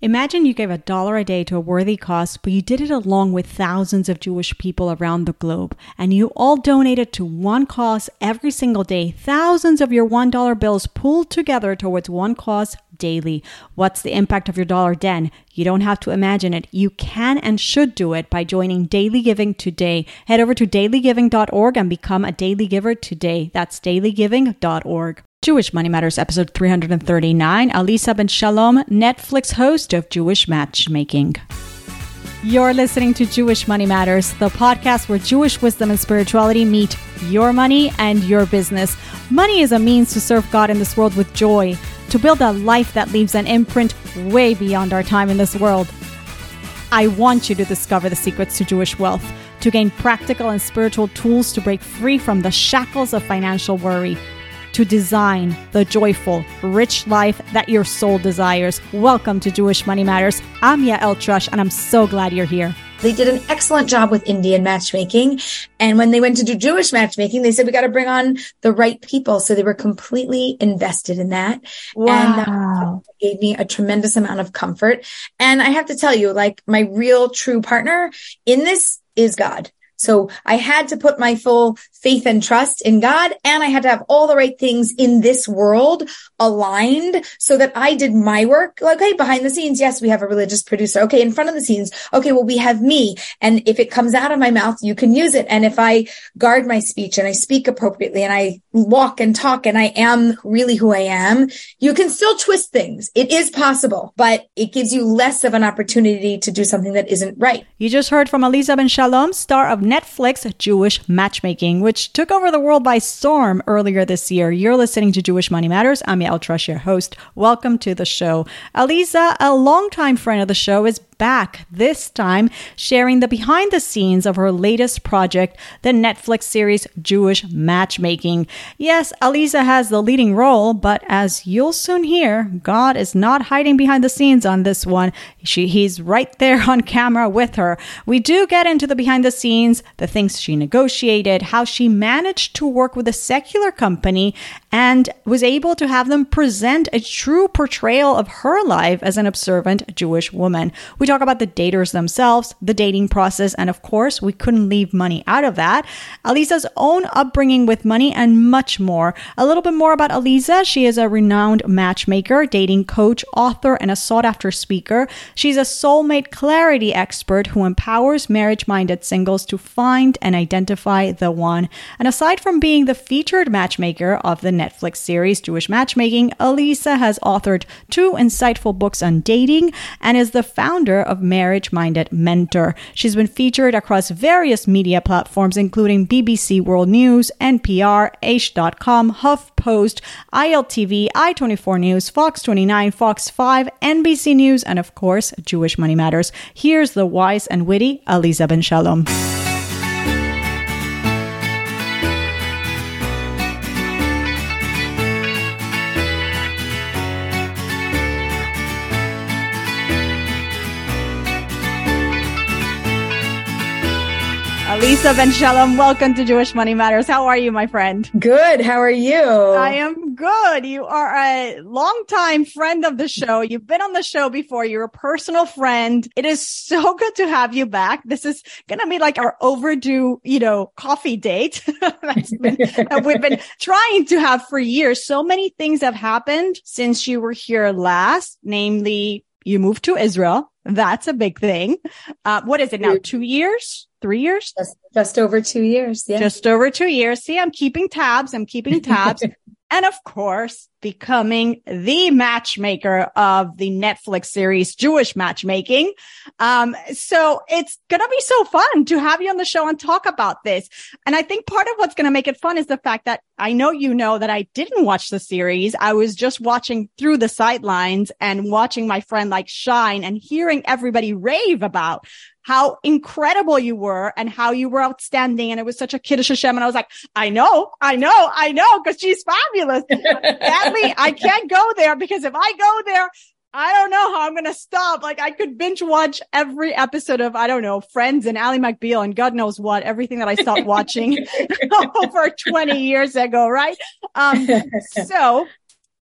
Imagine you gave a dollar a day to a worthy cause, but you did it along with thousands of Jewish people around the globe, and you all donated to one cause every single day. Thousands of your $1 bills pooled together towards one cause daily. What's the impact of your dollar then? You don't have to imagine it. You can and should do it by joining Daily Giving today. Head over to dailygiving.org and become a daily giver today. That's dailygiving.org. Jewish Money Matters, episode 339. Aleeza Ben Shalom, Netflix host of Jewish Matchmaking. You're listening to Jewish Money Matters, the podcast where Jewish wisdom and spirituality meet your money and your business. Money is a means to serve God in this world with joy, to build a life that leaves an imprint way beyond our time in this world. I want you to discover the secrets to Jewish wealth, to gain practical and spiritual tools to break free from the shackles of financial worry to design the joyful, rich life that your soul desires. Welcome to Jewish Money Matters. I'm Yael Trusch, and I'm so glad you're here. They did an excellent job with Indian matchmaking. And when they went to do Jewish matchmaking, they said, we got to bring on the right people. So they were completely invested in that. Uh, wow. And that gave me a tremendous amount of comfort. And I have to tell you, like my real true partner in this is God. So I had to put my full faith and trust in God and I had to have all the right things in this world aligned so that I did my work. Like okay. Behind the scenes. Yes, we have a religious producer. Okay. In front of the scenes. Okay. Well, we have me. And if it comes out of my mouth, you can use it. And if I guard my speech and I speak appropriately and I walk and talk and I am really who I am, you can still twist things. It is possible, but it gives you less of an opportunity to do something that isn't right. You just heard from Aleeza Ben Shalom, star of Netflix Jewish Matchmaking, which took over the world by storm earlier this year. You're listening to Jewish Money Matters. I'm Yael Trusch, your host. Welcome to the show. Aleeza, a longtime friend of the show, is back, this time sharing the behind the scenes of her latest project, the Netflix series Jewish Matchmaking. Yes, Aleeza has the leading role, but as you'll soon hear, God is not hiding behind the scenes on this one. She, he's right there on camera with her. We do get into the behind the scenes, the things she negotiated, how she managed to work with a secular company and was able to have them present a true portrayal of her life as an observant Jewish woman. We talk about the daters themselves, the dating process, and of course, we couldn't leave money out of that. Aleeza's own upbringing with money and much more. A little bit more about Aleeza. She is a renowned matchmaker, dating coach, author, and a sought after speaker. She's a soulmate clarity expert who empowers marriage minded singles to find and identify the one. And aside from being the featured matchmaker of the Netflix series Jewish Matchmaking, Aleeza has authored two insightful books on dating and is the founder of Marriage Minded Mentor. She's been featured across various media platforms, including BBC World News, NPR, Aish.com, HuffPost, ILTV, I24 News, Fox 29, Fox 5, NBC News, and of course, Jewish Money Matters. Here's the wise and witty Aleeza Ben Shalom. Aleeza Ben Shalom, welcome to Jewish Money Matters. How are you, my friend? Good. How are you? I am good. You are a longtime friend of the show. You've been on the show before. You're a personal friend. It is so good to have you back. This is going to be like our overdue, you know, coffee date been, that we've been trying to have for years. So many things have happened since you were here last, namely you moved to Israel. That's a big thing. Uh, what is it now? Two years? Three years? Just, just over two years. Yeah. Just over two years. See, I'm keeping tabs. I'm keeping tabs. and of course, becoming the matchmaker of the Netflix series Jewish Matchmaking. Um, so it's going to be so fun to have you on the show and talk about this. And I think part of what's going to make it fun is the fact that I know you know that I didn't watch the series. I was just watching through the sidelines and watching my friend like shine and hearing everybody rave about how incredible you were and how you were outstanding. And it was such a kiddush Hashem. And I was like, I know, I know, I know, because she's fabulous. Sadly, I can't go there because if I go there, I don't know how I'm going to stop. Like I could binge watch every episode of, I don't know, Friends and Ally McBeal and God knows what, everything that I stopped watching over 20 years ago. Right. Um, so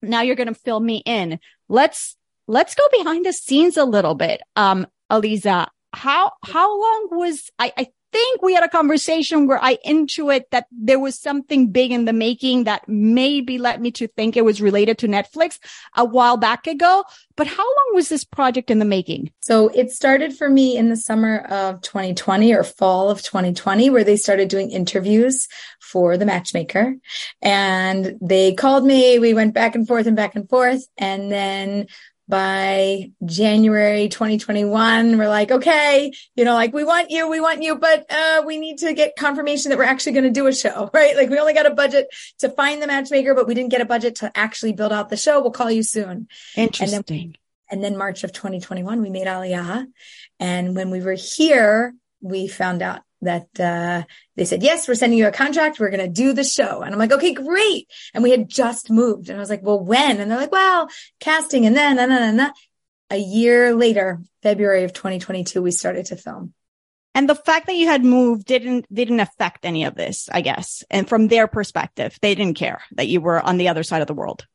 now you're going to fill me in. Let's let's go behind the scenes a little bit. Um, Aleeza, how, how long was, I, I think we had a conversation where I intuit that there was something big in the making that maybe led me to think it was related to Netflix a while back ago. But how long was this project in the making? So it started for me in the summer of 2020 or fall of 2020, where they started doing interviews for the matchmaker and they called me. We went back and forth and back and forth. And then by January 2021, we're like, okay, you know, like we want you, we want you, but uh, we need to get confirmation that we're actually going to do a show, right? Like we only got a budget to find the matchmaker, but we didn't get a budget to actually build out the show. We'll call you soon. Interesting. And then, and then March of 2021, we made Aliyah. And when we were here, we found out that uh, they said, yes, we're sending you a contract. We're going to do the show. And I'm like, okay, great. And we had just moved. And I was like, well, when? And they're like, well, casting. And then, and then, and then. A year later, February of 2022, we started to film. And the fact that you had moved didn't didn't affect any of this, I guess. And from their perspective, they didn't care that you were on the other side of the world.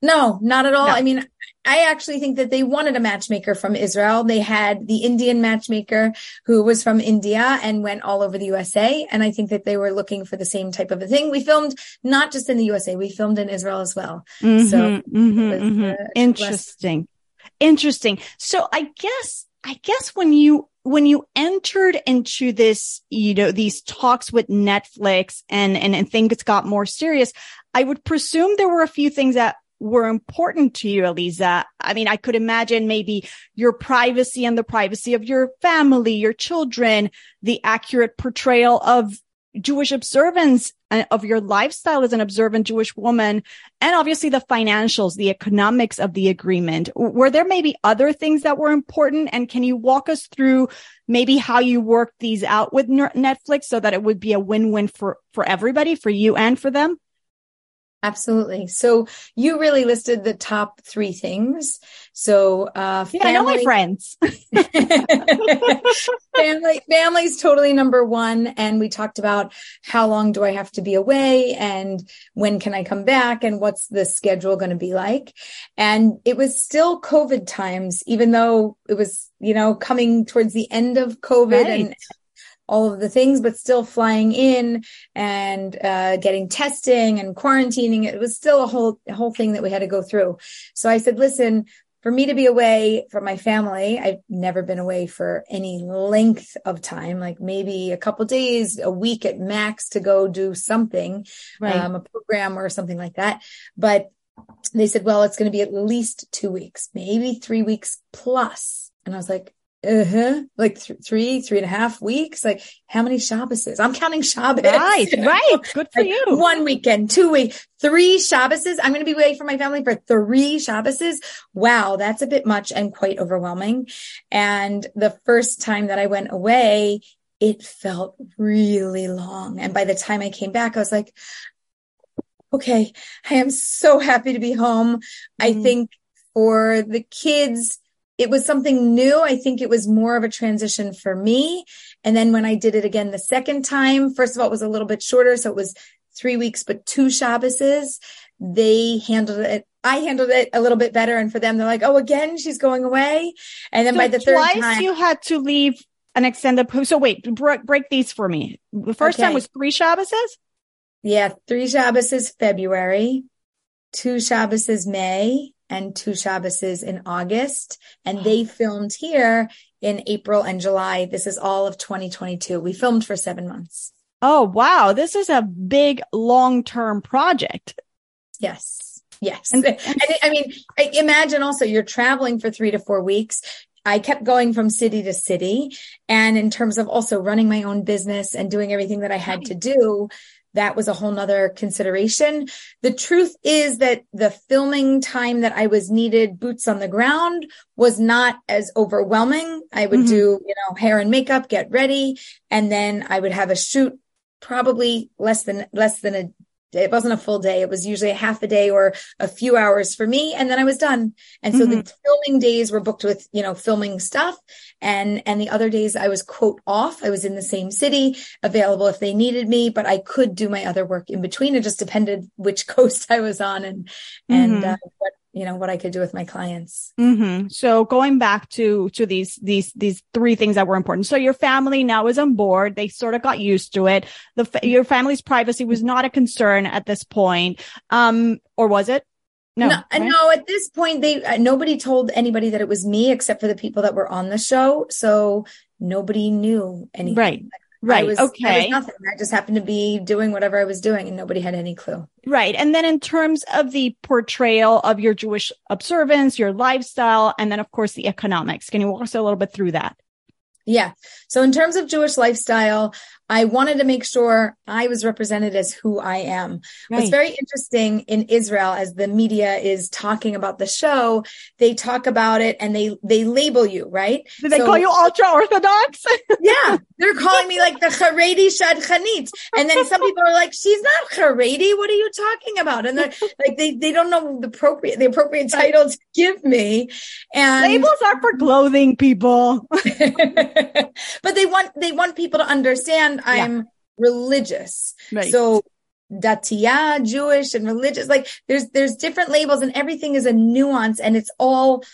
No, not at all. No. I mean, I actually think that they wanted a matchmaker from Israel. They had the Indian matchmaker who was from India and went all over the USA. And I think that they were looking for the same type of a thing. We filmed not just in the USA, we filmed in Israel as well. Mm-hmm, so mm-hmm, mm-hmm. Uh, interesting. Less- interesting. So I guess, I guess when you, when you entered into this, you know, these talks with Netflix and, and, and things got more serious, I would presume there were a few things that were important to you, Aleeza? I mean, I could imagine maybe your privacy and the privacy of your family, your children, the accurate portrayal of Jewish observance uh, of your lifestyle as an observant Jewish woman, and obviously the financials, the economics of the agreement. Were there maybe other things that were important? And can you walk us through maybe how you worked these out with Netflix so that it would be a win-win for, for everybody, for you and for them? Absolutely. So you really listed the top three things. So, uh, yeah, family, I know my friends. family, family's totally number one. And we talked about how long do I have to be away and when can I come back and what's the schedule going to be like? And it was still COVID times, even though it was, you know, coming towards the end of COVID right. and all of the things, but still flying in and uh, getting testing and quarantining. It was still a whole whole thing that we had to go through. So I said, listen, for me to be away from my family, I've never been away for any length of time, like maybe a couple days, a week at max to go do something, right. um, a program or something like that. But they said, well, it's going to be at least two weeks, maybe three weeks plus. And I was like, uh-huh. Like th- three, three and a half weeks. Like how many Shabbases? I'm counting Shabbos. Right, right. Good for like you. One weekend, two weeks, three Shabbases. I'm going to be away from my family for three Shabbases. Wow. That's a bit much and quite overwhelming. And the first time that I went away, it felt really long. And by the time I came back, I was like, okay, I am so happy to be home. Mm. I think for the kids, it was something new. I think it was more of a transition for me. And then when I did it again the second time, first of all, it was a little bit shorter. So it was three weeks, but two Shabbases. They handled it. I handled it a little bit better. And for them, they're like, Oh, again, she's going away. And then so by the third twice time, you had to leave an extended. So wait, break, break these for me. The first okay. time was three Shabbases. Yeah. Three Shabbases February, two Shabbases May, and two Shabbases in August. And they filmed here in April and July. This is all of 2022. We filmed for seven months. Oh, wow. This is a big long-term project. Yes. Yes. And, and I mean, imagine also you're traveling for three to four weeks. I kept going from city to city. And in terms of also running my own business and doing everything that I had to do, that was a whole nother consideration. The truth is that the filming time that I was needed boots on the ground was not as overwhelming. I would mm-hmm. do, you know, hair and makeup, get ready, and then I would have a shoot probably less than, less than a it wasn't a full day. It was usually a half a day or a few hours for me. And then I was done. And so mm-hmm. the filming days were booked with, you know, filming stuff. And, and the other days I was quote off. I was in the same city available if they needed me, but I could do my other work in between. It just depended which coast I was on and, mm-hmm. and, uh, what, you know, what I could do with my clients. Mm-hmm. So going back to, to these, these, these three things that were important. So your family now is on board. They sort of got used to it. The, your family's privacy was not a concern at this point. Um, or was it? No, no, right? no, at this point, they, uh, nobody told anybody that it was me except for the people that were on the show. So nobody knew anything. Right. Right. Was, okay. Nothing. I just happened to be doing whatever I was doing and nobody had any clue. Right. And then in terms of the portrayal of your Jewish observance, your lifestyle, and then of course the economics, can you walk us a little bit through that? Yeah. So in terms of Jewish lifestyle, I wanted to make sure I was represented as who I am. Right. What's very interesting in Israel as the media is talking about the show, they talk about it and they they label you, right? Do they so, call you ultra orthodox? yeah. They're calling me like the Haredi Shadchanit. And then some people are like, she's not Haredi. What are you talking about? And they're like they they don't know the appropriate the appropriate title to give me. And labels are for clothing people. but they want they want people to understand I'm religious. Right. So Datiya, Jewish and religious, like there's, there's different labels and everything is a nuance and it's all,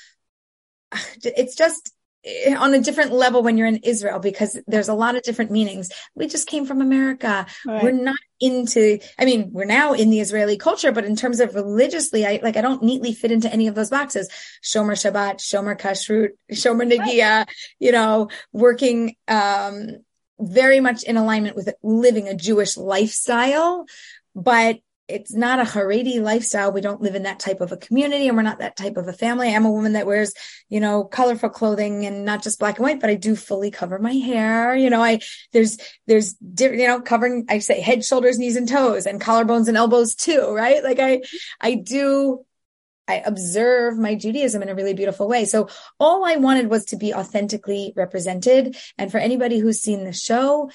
it's just eh, on a different level when you're in Israel because there's a lot of different meanings. We just came from America. Right. We're not into, I mean, we're now in the Israeli culture, but in terms of religiously, I like, I don't neatly fit into any of those boxes. Shomer Shabbat, Shomer Kashrut, Shomer Nagia, right. you know, working, um, very much in alignment with living a Jewish lifestyle, but it's not a Haredi lifestyle. We don't live in that type of a community and we're not that type of a family. I'm a woman that wears, you know, colorful clothing and not just black and white, but I do fully cover my hair. You know, I, there's, there's different, you know, covering, I say head, shoulders, knees and toes and collarbones and elbows too, right? Like I, I do I observe my Judaism in a really beautiful way. So all I wanted was to be authentically represented. And for anybody who's seen the show,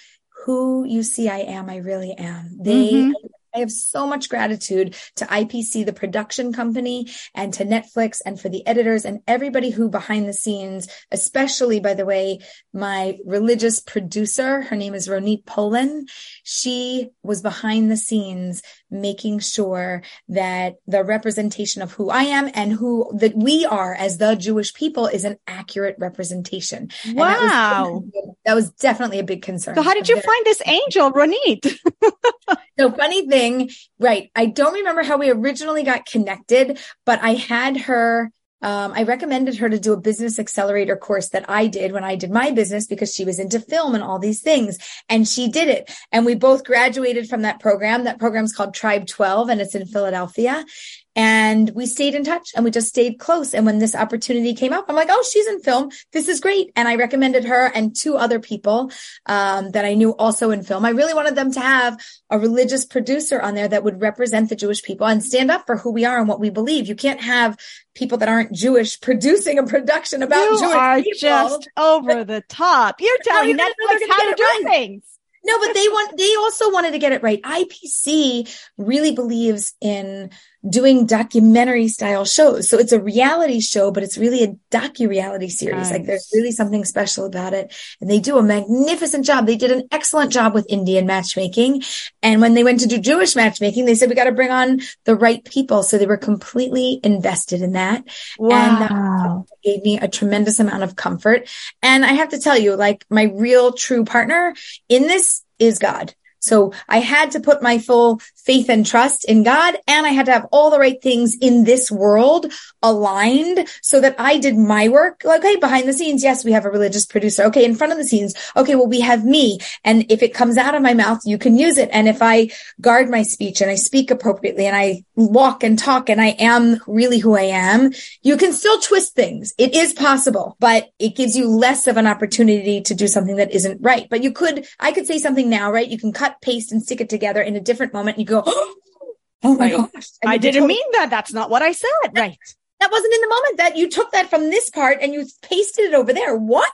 who you see I am, I really am. They mm-hmm. I have so much gratitude to IPC, the production company, and to Netflix, and for the editors and everybody who behind the scenes, especially, by the way, my religious producer, her name is Ronit Polin. She was behind the scenes making sure that the representation of who I am and who that we are as the Jewish people is an accurate representation. Wow. That was, that was, definitely a big concern. So how did you find this angel, Ronit? so funny thing, right. I don't remember how we originally got connected, but I had her um, I recommended her to do a business accelerator course that I did when I did my business because she was into film and all these things. And she did it. And we both graduated from that program. That program's called Tribe 12 and it's in Philadelphia. And we stayed in touch and we just stayed close. And when this opportunity came up, I'm like, oh, she's in film. This is great. And I recommended her and two other people um, that I knew also in film. I really wanted them to have a religious producer on there that would represent the Jewish people and stand up for who we are and what we believe. You can't have people that aren't Jewish producing a production about you Jewish are people. just over the top. You're telling Netflix how to do right. things. No, but they want, they also wanted to get it right. IPC really believes in doing documentary style shows. So it's a reality show, but it's really a docu-reality series. Nice. Like there's really something special about it. And they do a magnificent job. They did an excellent job with Indian matchmaking. And when they went to do Jewish matchmaking, they said, we got to bring on the right people. So they were completely invested in that. Wow. And that gave me a tremendous amount of comfort. And I have to tell you, like my real true partner in this is God. So I had to put my full faith and trust in God and I had to have all the right things in this world aligned so that I did my work. Like, okay, behind the scenes, yes, we have a religious producer. Okay, in front of the scenes, okay, well, we have me. And if it comes out of my mouth, you can use it. And if I guard my speech and I speak appropriately and I walk and talk and I am really who I am, you can still twist things. It is possible, but it gives you less of an opportunity to do something that isn't right. But you could, I could say something now, right? You can cut cut, paste, and stick it together in a different moment. And you go, oh my gosh. I, didn't totally- mean that. That's not what I said. Right. That wasn't in the moment that you took that from this part and you pasted it over there. What?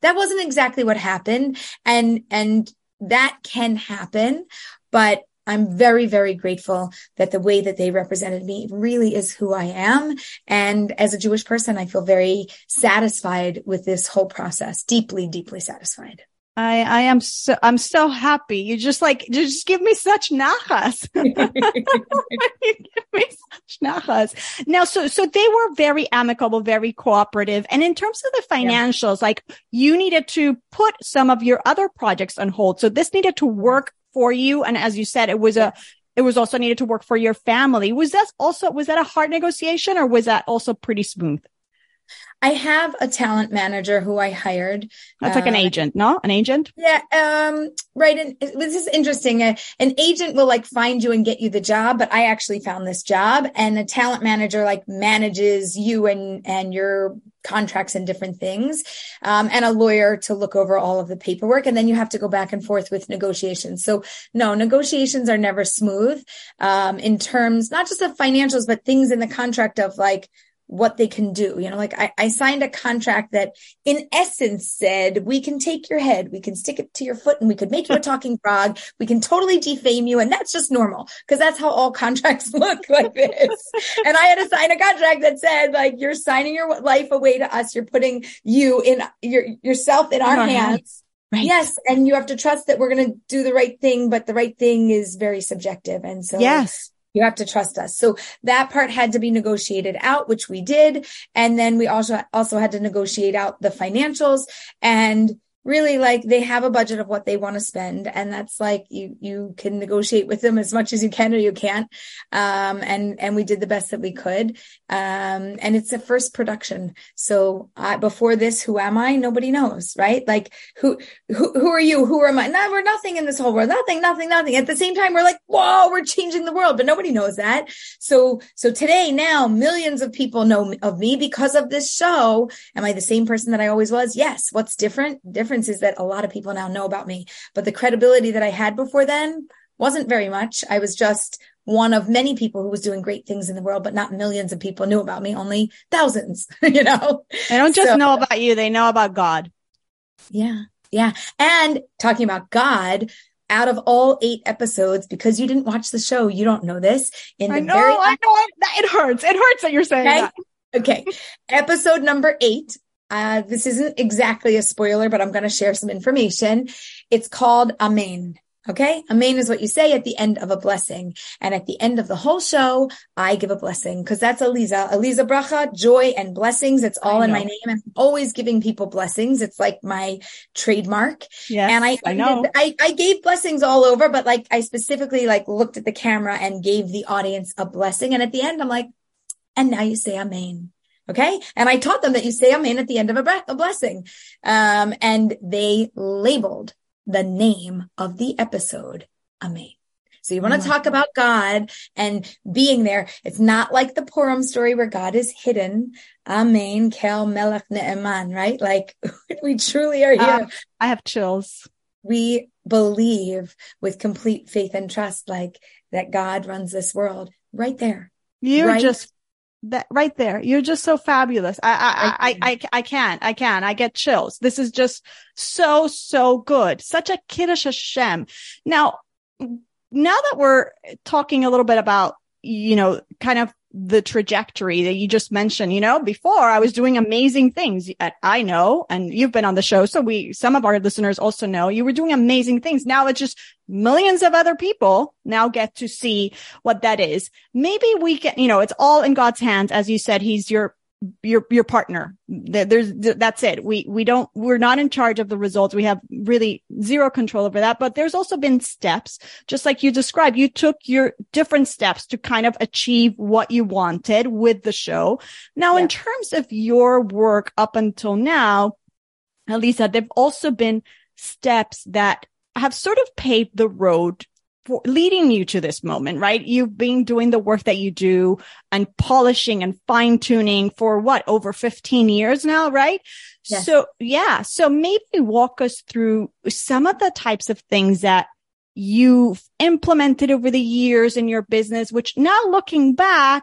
That wasn't exactly what happened. And, and that can happen, but I'm very, very grateful that the way that they represented me really is who I am. And as a Jewish person, I feel very satisfied with this whole process, deeply, deeply satisfied. I, I am so, I'm so happy. You just like, you just give me such nachas. you give me such nachas. Now, so, so they were very amicable, very cooperative. And in terms of the financials, yeah. like you needed to put some of your other projects on hold. So this needed to work for you. And as you said, it was a, it was also needed to work for your family. Was that also, was that a hard negotiation or was that also pretty smooth? I have a talent manager who I hired. That's like an uh, agent, no? An agent? Yeah. Um, right. And this is interesting. Uh, an agent will like find you and get you the job, but I actually found this job and a talent manager like manages you and, and your contracts and different things. Um, and a lawyer to look over all of the paperwork. And then you have to go back and forth with negotiations. So no, negotiations are never smooth, um, in terms, not just of financials, but things in the contract of like, what they can do. You know, like I, I, signed a contract that in essence said, we can take your head, we can stick it to your foot and we could make you a talking frog. We can totally defame you. And that's just normal because that's how all contracts look like this. and I had to sign a contract that said like, you're signing your life away to us. You're putting you in your, yourself in our, our hands. hands. Right. Yes. And you have to trust that we're going to do the right thing, but the right thing is very subjective. And so yes you have to trust us. So that part had to be negotiated out, which we did. And then we also, also had to negotiate out the financials and really like they have a budget of what they want to spend and that's like you you can negotiate with them as much as you can or you can't. Um and and we did the best that we could. Um and it's a first production. So I, before this who am i? Nobody knows right? Like who who who are you? Who am i? No we're nothing in this whole world. Nothing nothing nothing. At the same time we're like whoa we're changing the world but nobody knows that. So so today now millions of people know of me because of this show. Am i the same person that i always was? Yes. What's different? Different difference is that a lot of people now know about me, but the credibility that I had before then wasn't very much. I was just one of many people who was doing great things in the world, but not millions of people knew about me, only thousands, you know? They don't just so, know about you, they know about God. Yeah. Yeah. And talking about God, out of all eight episodes, because you didn't watch the show, you don't know this. In the I know, very I know. It hurts. It hurts that you're saying okay? that. Okay. Episode number eight, uh, this isn't exactly a spoiler, but I'm going to share some information. It's called Amen. Okay. Amen is what you say at the end of a blessing. And at the end of the whole show, I give a blessing because that's Aleeza. Aleeza Bracha, joy and blessings. It's all in my name. And I'm always giving people blessings. It's like my trademark. Yeah. And I, I know. I, I gave blessings all over, but like I specifically like looked at the camera and gave the audience a blessing. And at the end, I'm like, and now you say Amen. Okay. And I taught them that you say amen at the end of a, bre- a blessing. Um, and they labeled the name of the episode Amen. So you want to talk about God and being there. It's not like the Purim story where God is hidden. Amen. Kel Melech Ne'eman, right? Like we truly are here. Uh, I have chills. We believe with complete faith and trust, like that God runs this world right there. You're right just that right there. You're just so fabulous. I, I, I, I, I can't, I can't, I get chills. This is just so, so good. Such a kiddush Hashem. Now, now that we're talking a little bit about, you know, kind of the trajectory that you just mentioned. You know, before I was doing amazing things. I know, and you've been on the show. So we, some of our listeners also know you were doing amazing things. Now it's just millions of other people now get to see what that is. Maybe we can, you know, it's all in God's hands. As you said, he's your your your partner. There's that's it. We we don't we're not in charge of the results. We have really zero control over that. But there's also been steps, just like you described. You took your different steps to kind of achieve what you wanted with the show. Now, yeah. in terms of your work up until now, Aleeza, there've also been steps that have sort of paved the road for leading you to this moment, right? You've been doing the work that you do and polishing and fine tuning for what over 15 years now, right? Yes. So yeah. So maybe walk us through some of the types of things that you've implemented over the years in your business, which now looking back,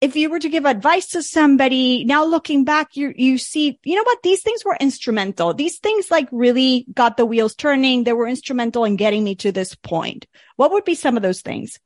if you were to give advice to somebody now looking back, you, you see, you know what? These things were instrumental. These things like really got the wheels turning. They were instrumental in getting me to this point. What would be some of those things?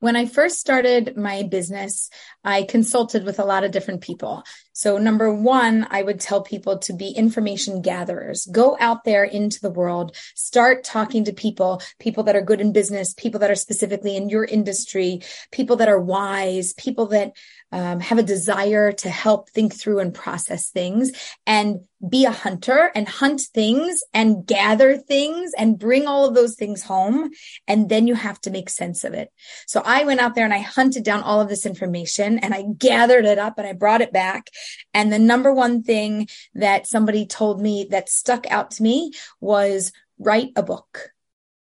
When I first started my business, I consulted with a lot of different people. So number one, I would tell people to be information gatherers. Go out there into the world, start talking to people, people that are good in business, people that are specifically in your industry, people that are wise, people that um, have a desire to help think through and process things and be a hunter and hunt things and gather things and bring all of those things home. And then you have to make sense of it. So I went out there and I hunted down all of this information and I gathered it up and I brought it back. And the number one thing that somebody told me that stuck out to me was write a book.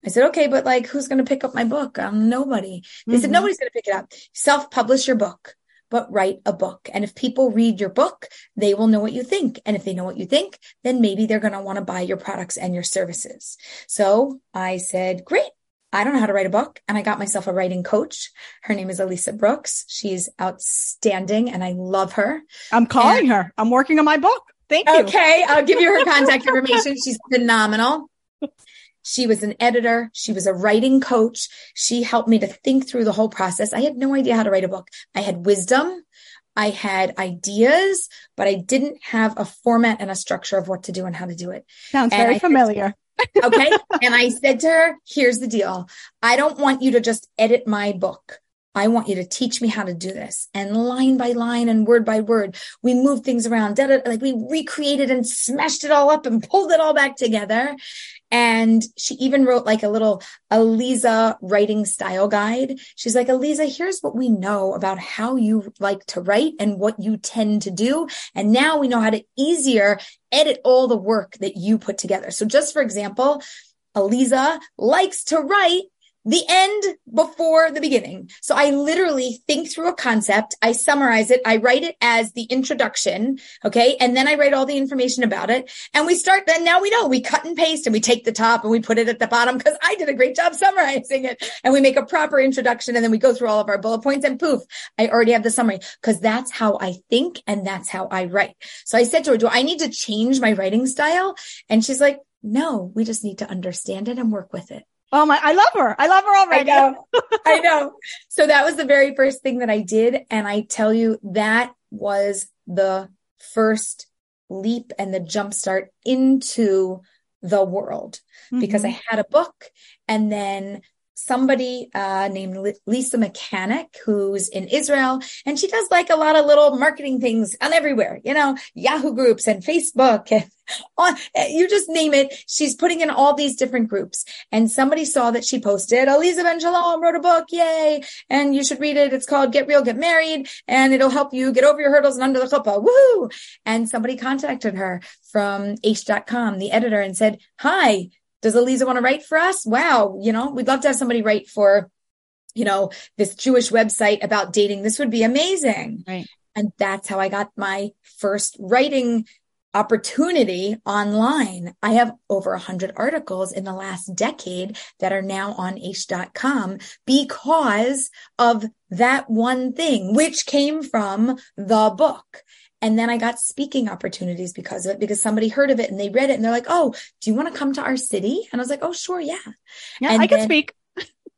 I said, okay, but like, who's going to pick up my book? Um, nobody. They mm-hmm. said, nobody's going to pick it up. Self publish your book but write a book. And if people read your book, they will know what you think. And if they know what you think, then maybe they're going to want to buy your products and your services. So I said, great. I don't know how to write a book. And I got myself a writing coach. Her name is Elisa Brooks. She's outstanding and I love her. I'm calling and- her. I'm working on my book. Thank you. Okay. I'll give you her contact information. She's phenomenal. She was an editor. She was a writing coach. She helped me to think through the whole process. I had no idea how to write a book. I had wisdom. I had ideas, but I didn't have a format and a structure of what to do and how to do it. Sounds and very I familiar. Okay. And I said to her, here's the deal. I don't want you to just edit my book. I want you to teach me how to do this. And line by line and word by word, we moved things around, did it like we recreated and smashed it all up and pulled it all back together. And she even wrote like a little Aleeza writing style guide. She's like, Aleeza, here's what we know about how you like to write and what you tend to do. And now we know how to easier edit all the work that you put together. So just for example, Aleeza likes to write the end before the beginning. So I literally think through a concept. I summarize it. I write it as the introduction. Okay. And then I write all the information about it and we start then now we know we cut and paste and we take the top and we put it at the bottom because I did a great job summarizing it and we make a proper introduction and then we go through all of our bullet points and poof, I already have the summary because that's how I think and that's how I write. So I said to her, do I need to change my writing style? And she's like, no, we just need to understand it and work with it. Oh my, I love her. I love her already. I know. I know. So that was the very first thing that I did. And I tell you, that was the first leap and the jumpstart into the world mm-hmm. because I had a book and then somebody uh, named Lisa Mechanic, who's in Israel, and she does like a lot of little marketing things on everywhere, you know, Yahoo groups and Facebook and Eh, you just name it. She's putting in all these different groups. And somebody saw that she posted, Aleeza Ben Shalom wrote a book, yay! And you should read it. It's called Get Real, Get Married, and it'll help you get over your hurdles and under the chuppah. Woohoo! And somebody contacted her from Aish.com, the editor, and said, hi, does Aleeza want to write for us? Wow. You know, we'd love to have somebody write for, you know, this Jewish website about dating. This would be amazing. Right. And that's how I got my first writing opportunity online. I have over a hundred articles in the last decade that are now on Aish.com because of that one thing, which came from the book. And then I got speaking opportunities because of it, because somebody heard of it and they read it and they're like, Oh, do you want to come to our city? And I was like, Oh, sure. Yeah. Yeah. And I can speak.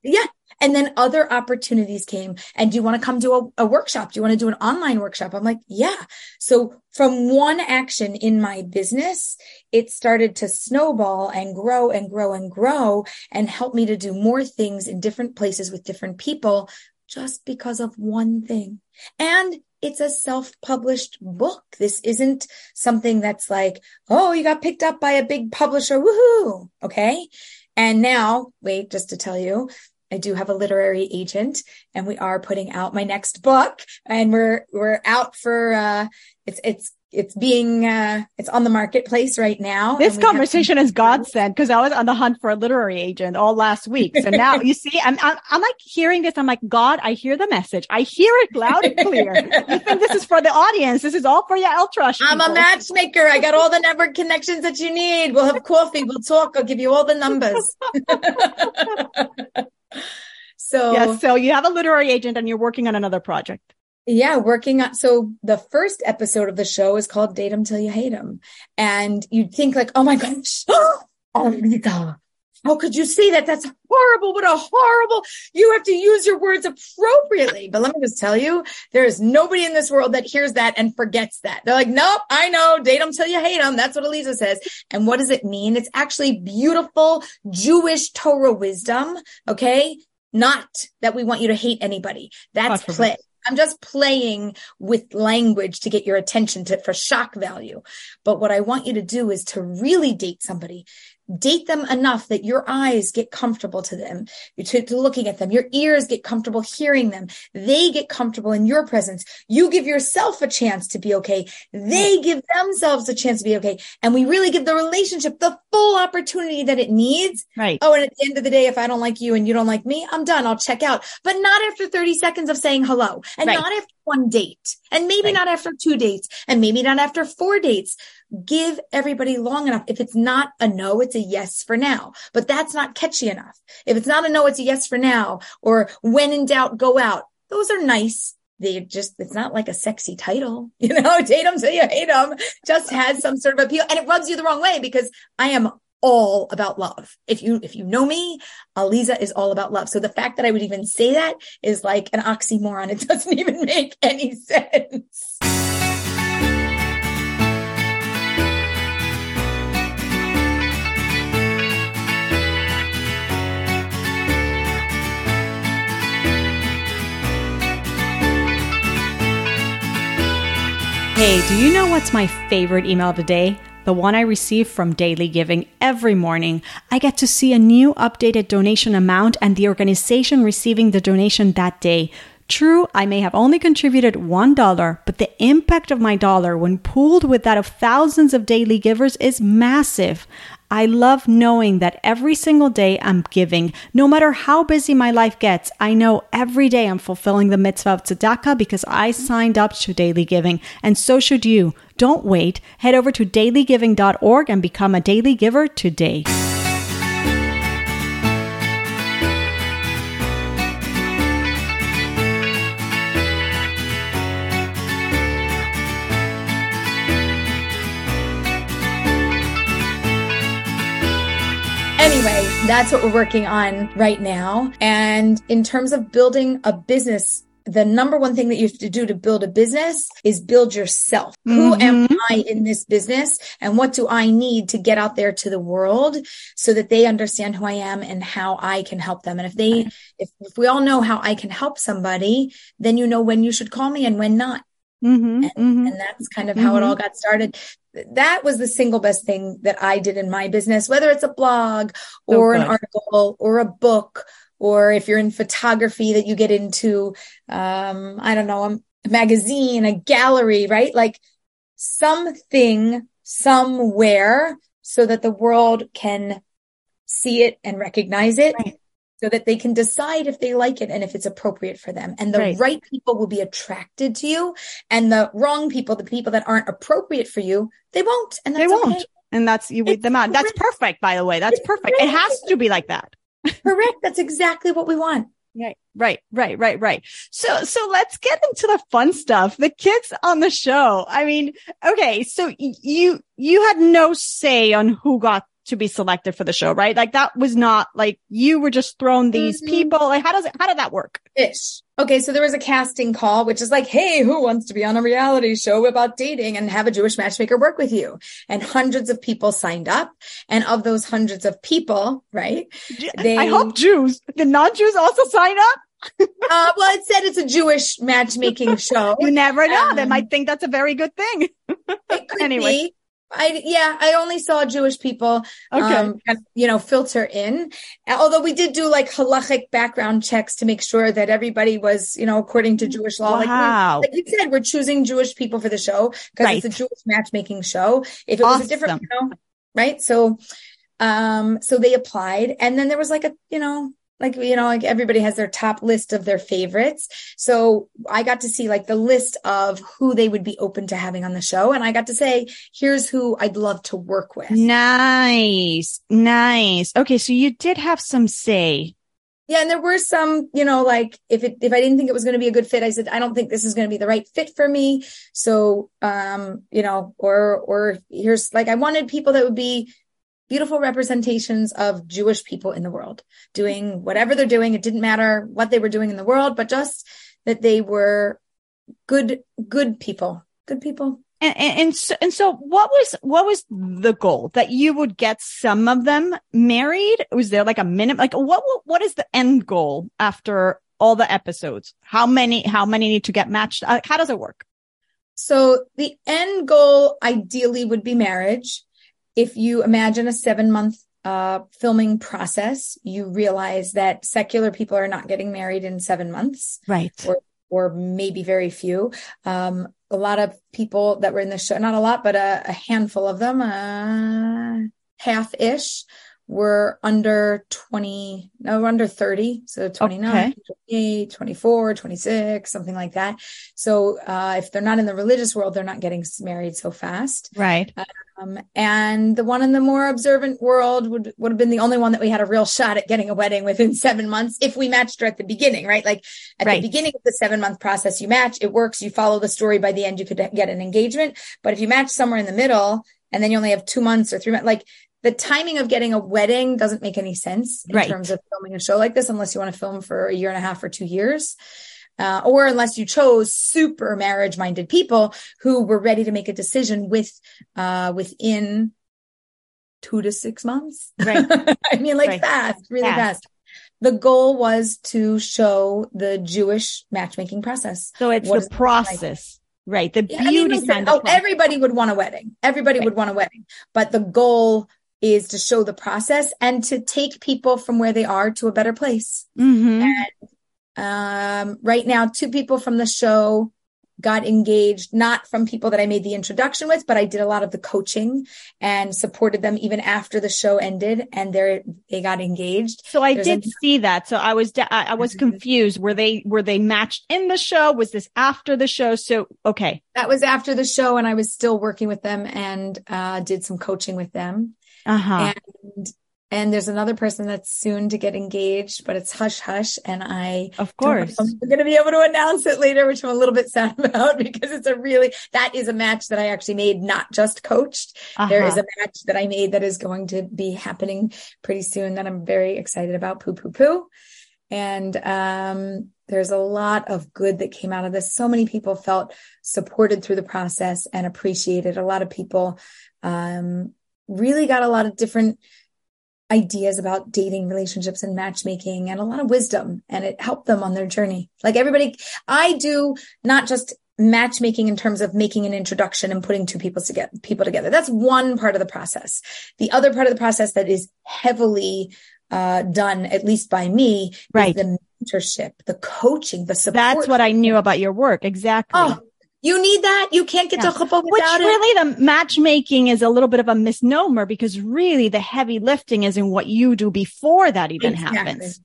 yeah. And then other opportunities came. And do you want to come do a, a, workshop? Do you want to do an online workshop? I'm like, yeah. So from one action in my business, it started to snowball and grow and grow and grow and help me to do more things in different places with different people just because of one thing. And it's a self-published book. This isn't something that's like, oh, you got picked up by a big publisher. Woohoo. Okay. And now, wait, just to tell you, I do have a literary agent and we are putting out my next book and we're, we're out for, uh, it's, it's it's being uh it's on the marketplace right now. This conversation is godsend because I was on the hunt for a literary agent all last week. So now you see, I'm, I'm, I'm like hearing this. I'm like, God, I hear the message. I hear it loud and clear. you think this is for the audience? This is all for your ultra. I'm a matchmaker. I got all the network connections that you need. We'll have coffee. We'll talk. I'll give you all the numbers. so yeah, so you have a literary agent and you're working on another project. Yeah, working on so the first episode of the show is called Date 'em Till You Hate 'em. And you'd think like, oh my gosh, Aleeza, Oh, could you say that? That's horrible. What a horrible, you have to use your words appropriately. But let me just tell you, there is nobody in this world that hears that and forgets that. They're like, nope, I know. Date them till you hate them. That's what Aleeza says. And what does it mean? It's actually beautiful Jewish Torah wisdom. Okay. Not that we want you to hate anybody. That's play. I'm just playing with language to get your attention to for shock value. But what I want you to do is to really date somebody date them enough that your eyes get comfortable to them, to, to, looking at them. Your ears get comfortable hearing them. They get comfortable in your presence. You give yourself a chance to be okay. They give themselves a chance to be okay. And we really give the relationship the full opportunity that it needs. Right. Oh, and at the end of the day, if I don't like you and you don't like me, I'm done. I'll check out, but not after 30 seconds of saying hello and right. not after one date and maybe right. not after two dates and maybe not after four dates give everybody long enough. If it's not a no, it's a yes for now, but that's not catchy enough. If it's not a no, it's a yes for now or when in doubt, go out. Those are nice. They just, it's not like a sexy title, you know, date them till you hate them just has some sort of appeal and it rubs you the wrong way because I am all about love. If you, if you know me, Aleeza is all about love. So the fact that I would even say that is like an oxymoron. It doesn't even make any sense. Hey, do you know what's my favorite email of the one I receive from Daily Giving every morning. I get to see a new updated donation amount and the organization receiving the donation that day. True, I may have only contributed $1, but the impact of my dollar when pooled with that of thousands of daily givers is massive. I love knowing that every single day I'm giving. No matter how busy my life gets, I know every day I'm fulfilling the mitzvah of tzedakah because I signed up to daily giving. And so should you. Don't wait. Head over to dailygiving.org and become a daily giver today. Anyway, that's what we're working on right now. And in terms of building a business, the number one thing that you have to do to build a business is build yourself. Mm-hmm. Who am I in this business? And what do I need to get out there to the world so that they understand who I am and how I can help them? And if they, if, if we all know how I can help somebody, then you know when you should call me and when not. Mm-hmm, and, mm-hmm. and, that's kind of how mm-hmm. it all got started. That was the single best thing that I did in my business, whether it's a blog or an article or a book, or if you're in photography that you get into, um, I don't know, a magazine, a gallery, right? Like something somewhere so that the world can see it and recognize it. Right so that they can decide if they like it and if it's appropriate for them. And the right. right, people will be attracted to you and the wrong people, the people that aren't appropriate for you, they won't. And they won't. Okay. And that's, you weed them out. That's perfect, by the way. That's it's perfect. Correct. It has to be like that. correct. That's exactly what we want. Right, right, right, right, right. So, so let's get into the fun stuff. The kids on the show. I mean, okay. So you, you had no say on who got to be selected for the show, right? Like that was not like you were just thrown these mm-hmm. people. Like how does it, how did that work? Ish. Okay. So there was a casting call, which is like, Hey, who wants to be on a reality show about dating and have a Jewish matchmaker work with you? And hundreds of people signed up. And of those hundreds of people, right? They, I hope Jews, the non-Jews also sign up? uh, well, it said it's a Jewish matchmaking show. You never know. Um, they might think that's a very good thing. anyway. Be. I yeah, I only saw Jewish people, okay. um, you know, filter in. Although we did do like halachic background checks to make sure that everybody was, you know, according to Jewish law. Wow. Like, like you said, we're choosing Jewish people for the show because right. it's a Jewish matchmaking show. If it awesome. was a different, you know, right? So, um, so they applied, and then there was like a, you know, like you know like everybody has their top list of their favorites. So i got to see like the list of who they would be open to having on the show. And i got to say here's who i'd love to work with. Nice. Nice. Okay so you did have some say. Yeah, and there were some, you know, like if it if I didn't think it was going to be a good fit, I said I don't think this is going to be the right fit for me. So, um, you know, or or here's like I wanted people that would be beautiful representations of Jewish people in the world doing whatever they're doing. It didn't matter what they were doing in the world, but just that they were good, good people, good people. And, and, and, so, and so what was, what was the goal that you would get some of them married? Was there like a minimum, like what, what is the end goal after all the episodes? How many, how many need to get matched? Uh, how does it work? So the end goal ideally would be marriage. If you imagine a seven month uh, filming process, you realize that secular people are not getting married in seven months. Right. Or, or maybe very few. Um, a lot of people that were in the show, not a lot, but a, a handful of them, uh, half ish were under 20, no, under 30. So 29, okay. 28, 24, 26, something like that. So, uh, if they're not in the religious world, they're not getting married so fast. Right. Um, and the one in the more observant world would, would have been the only one that we had a real shot at getting a wedding within seven months if we matched her at the beginning, right? Like at right. the beginning of the seven month process, you match, it works, you follow the story. By the end, you could get an engagement. But if you match somewhere in the middle, and then you only have two months or three months, like the timing of getting a wedding doesn't make any sense in right. terms of filming a show like this unless you want to film for a year and a half or two years. Uh, or unless you chose super marriage minded people who were ready to make a decision with uh, within two to six months. Right. I mean, like right. fast, really fast. fast. The goal was to show the Jewish matchmaking process. So it's what the process. Like. Right. The beauty yeah, I mean, listen, oh, everybody would want a wedding. Everybody right. would want a wedding. But the goal is to show the process and to take people from where they are to a better place. Mm-hmm. And um, right now, two people from the show got engaged, not from people that I made the introduction with, but I did a lot of the coaching and supported them even after the show ended and they they got engaged. So I There's did a- see that. So I was, I was mm-hmm. confused. Were they, were they matched in the show? Was this after the show? So, okay. That was after the show and I was still working with them and, uh, did some coaching with them. Uh-huh. And and there's another person that's soon to get engaged, but it's hush hush. And I, of course, I'm going to be able to announce it later, which I'm a little bit sad about because it's a really, that is a match that I actually made, not just coached. Uh-huh. There is a match that I made that is going to be happening pretty soon that I'm very excited about. Poo poo poo. And, um, there's a lot of good that came out of this. So many people felt supported through the process and appreciated. A lot of people, um, really got a lot of different ideas about dating relationships and matchmaking and a lot of wisdom and it helped them on their journey. Like everybody, I do not just matchmaking in terms of making an introduction and putting two people together, people together. That's one part of the process. The other part of the process that is heavily uh, done, at least by me, right. the mentorship, the coaching, the support. That's what I knew about your work. Exactly. Oh, you need that. You can't get yeah. to chuppah without Which it. really the matchmaking is a little bit of a misnomer because really the heavy lifting is in what you do before that even exactly. happens.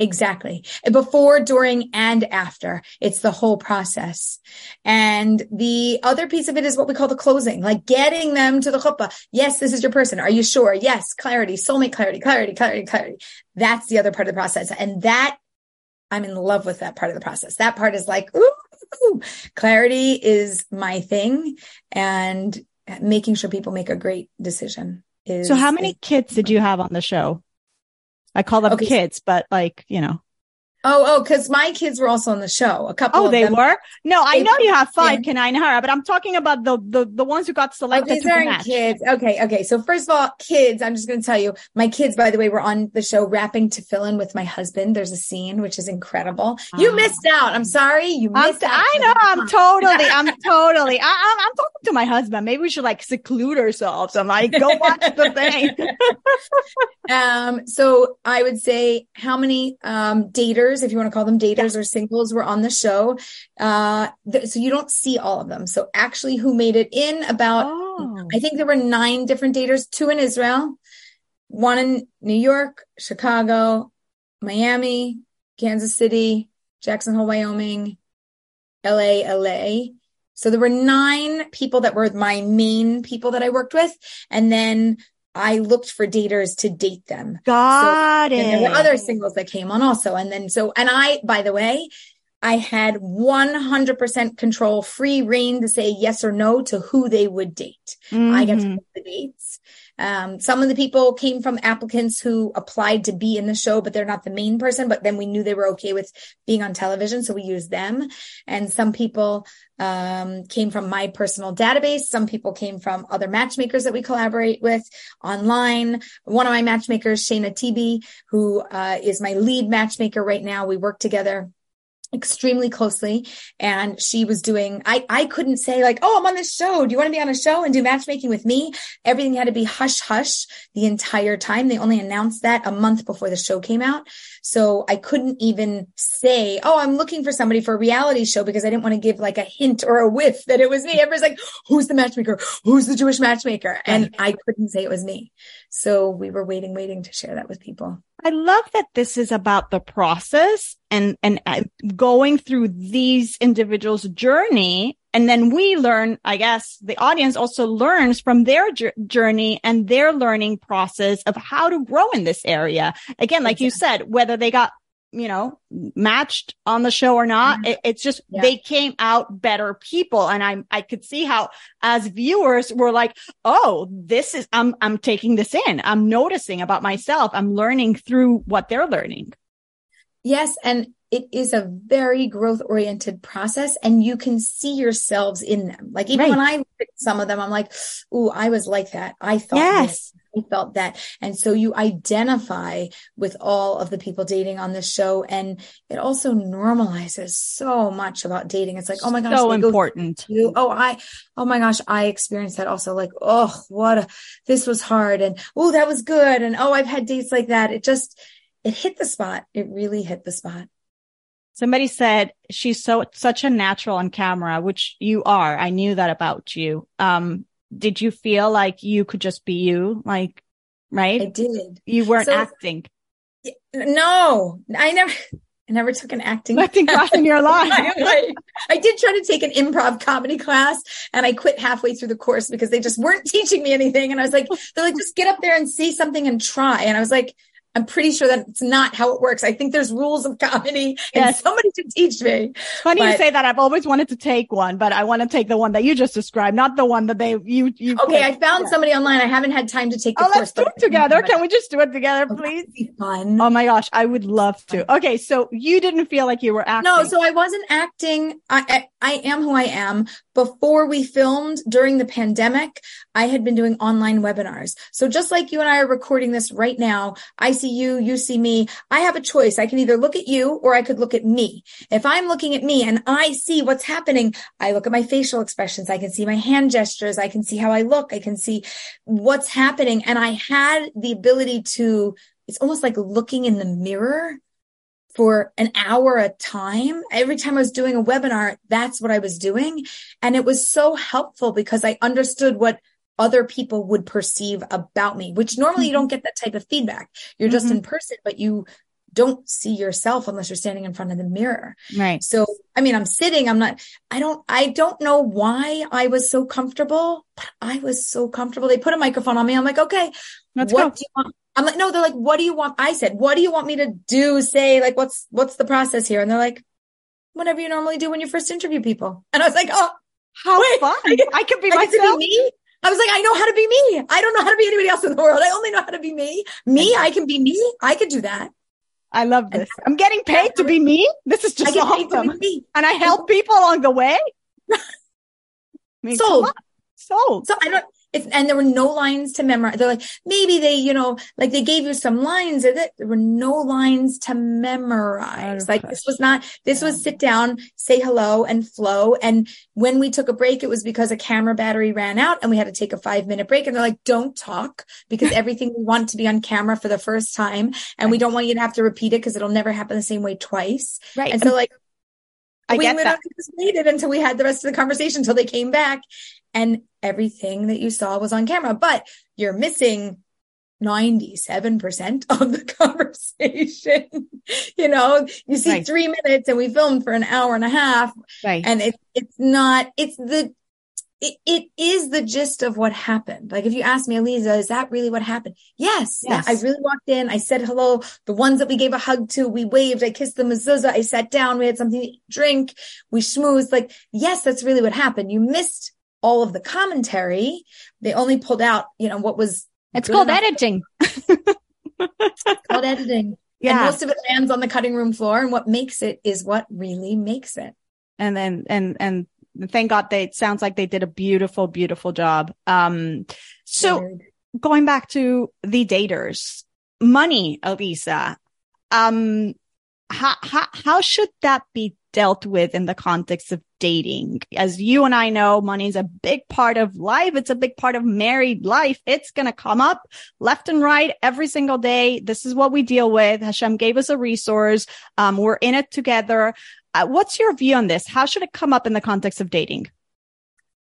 Exactly. Before, during, and after. It's the whole process. And the other piece of it is what we call the closing, like getting them to the chuppah. Yes, this is your person. Are you sure? Yes, clarity, soulmate clarity, clarity, clarity, clarity. That's the other part of the process. And that I'm in love with that part of the process. That part is like, ooh, clarity is my thing and making sure people make a great decision is. So how many kids did you have on the show? I call them okay. kids, but like, you know. Oh, oh, because my kids were also on the show. A couple. Oh, they them, were. No, I know you have five, yeah. Kanai but I'm talking about the the the ones who got selected. Oh, these aren't kids. Okay, okay. So first of all, kids. I'm just going to tell you, my kids, by the way, were on the show rapping to fill in with my husband. There's a scene which is incredible. You ah. missed out. I'm sorry. You missed I'm, out. I know. I'm totally. I'm totally. I, I'm, I'm talking to my husband. Maybe we should like seclude ourselves. I'm like, go watch the thing. um. So I would say, how many um daters, if you want to call them daters yeah. or singles were on the show. Uh, th- so you don't see all of them. So actually who made it in about, oh. I think there were nine different daters, two in Israel, one in New York, Chicago, Miami, Kansas City, Jackson Hole, Wyoming, LA, LA. So there were nine people that were my main people that I worked with. And then I looked for daters to date them. Got so, it. And there were other singles that came on also. And then so, and I, by the way, I had 100% control, free reign to say yes or no to who they would date. Mm-hmm. I get to pick the dates. Um, some of the people came from applicants who applied to be in the show, but they're not the main person. But then we knew they were okay with being on television. So we used them. And some people, um, came from my personal database. Some people came from other matchmakers that we collaborate with online. One of my matchmakers, Shayna TB, who, uh, is my lead matchmaker right now. We work together extremely closely and she was doing I I couldn't say like oh I'm on this show. Do you want to be on a show and do matchmaking with me? Everything had to be hush hush the entire time. They only announced that a month before the show came out. So I couldn't even say oh I'm looking for somebody for a reality show because I didn't want to give like a hint or a whiff that it was me. Everybody's like who's the matchmaker? Who's the Jewish matchmaker? And I couldn't say it was me. So we were waiting waiting to share that with people I love that this is about the process and, and uh, going through these individuals' journey. And then we learn, I guess the audience also learns from their journey and their learning process of how to grow in this area. Again, like exactly. you said, whether they got you know, matched on the show or not. Mm-hmm. It, it's just yeah. they came out better people. And I, I could see how as viewers were like, Oh, this is, I'm, I'm taking this in. I'm noticing about myself. I'm learning through what they're learning. Yes. And it is a very growth oriented process and you can see yourselves in them. Like even right. when I look at some of them, I'm like, Ooh, I was like that. I thought yes. This. I felt that. And so you identify with all of the people dating on this show. And it also normalizes so much about dating. It's like, oh my gosh, so important. You. Oh, I, oh my gosh, I experienced that also. Like, oh, what a, this was hard. And oh, that was good. And oh, I've had dates like that. It just, it hit the spot. It really hit the spot. Somebody said she's so such a natural on camera, which you are. I knew that about you. Um, did you feel like you could just be you? Like, right? I did. You weren't so, acting. No, I never. I never took an acting acting class in your life. I, I, did try to take an improv comedy class and I quit halfway through the course because they just weren't teaching me anything. And I was like, they're like, just get up there and say something and try. And I was like, I'm pretty sure that's not how it works. I think there's rules of comedy and yes. somebody should teach me. Funny but, you say that. I've always wanted to take one, but I want to take the one that you just described, not the one that they, you, you. Okay. Picked. I found yeah. somebody online. I haven't had time to take the oh, course. Let's do it together. Can we just do it together, oh, please? Fun. Oh my gosh. I would love to. Okay. So you didn't feel like you were acting. No, so I wasn't acting. I, I, I am who I am. Before we filmed during the pandemic, I had been doing online webinars. So just like you and I are recording this right now, I see you, you see me. I have a choice. I can either look at you or I could look at me. If I'm looking at me and I see what's happening, I look at my facial expressions. I can see my hand gestures. I can see how I look. I can see what's happening. And I had the ability to, it's almost like looking in the mirror for an hour a time. Every time I was doing a webinar, that's what I was doing. And it was so helpful because I understood what other people would perceive about me, which normally you don't mm-hmm. get that type of feedback. You're just mm-hmm. in person, but you don't see yourself unless you're standing in front of the mirror. Right. So, I mean, I'm sitting, I'm not, I don't, I don't know why I was so comfortable, but I was so comfortable. They put a microphone on me. I'm like, okay, Let's what go. do you want? I'm like, no, they're like, what do you want? I said, what do you want me to do? Say like, what's, what's the process here? And they're like, whatever you normally do when you first interview people. And I was like, oh, how wait, fun. I, I can be I myself. Be me. I was like, I know how to be me. I don't know how to be anybody else in the world. I only know how to be me. Me, I can be me. I could do that. I love this. I'm getting paid to be me. This is just awesome. And I help people along the way. I mean, Sold. Sold. So I don't, if, and there were no lines to memorize. They're like, maybe they, you know, like they gave you some lines or that there were no lines to memorize. Like this was not, this was sit down, say hello and flow. And when we took a break, it was because a camera battery ran out and we had to take a five minute break. And they're like, don't talk because everything we want to be on camera for the first time. And we don't want you to have to repeat it because it'll never happen the same way twice. Right. And so like, I we literally that. just waited until we had the rest of the conversation until they came back and everything that you saw was on camera, but you're missing 97% of the conversation. you know, you see right. three minutes and we filmed for an hour and a half right. and it, it's not, it's the, it, it is the gist of what happened. Like if you ask me, Aleeza, is that really what happened? Yes. yes. I really walked in. I said hello. The ones that we gave a hug to, we waved. I kissed the mezuzah. I sat down. We had something to drink. We schmoozed. Like, yes, that's really what happened. You missed all of the commentary. They only pulled out, you know, what was. It's called enough. editing. it's called editing. Yeah. And most of it lands on the cutting room floor. And what makes it is what really makes it. And then, and, and thank God they, it sounds like they did a beautiful, beautiful job. Um, so going back to the daters, money, Aleeza, um, how, how, how should that be dealt with in the context of dating? As you and I know, money is a big part of life. It's a big part of married life. It's going to come up left and right every single day. This is what we deal with. Hashem gave us a resource. Um, we're in it together. Uh, what's your view on this? How should it come up in the context of dating?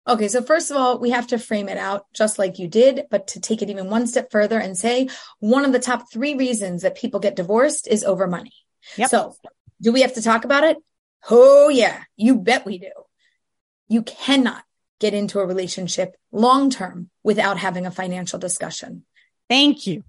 Okay, so first of all, we have to frame it out just like you did, but to take it even one step further and say one of the top three reasons that people get divorced is over money. Yep. So do we have to talk about it? Oh yeah, you bet we do. You cannot get into a relationship long term without having a financial discussion. Thank you.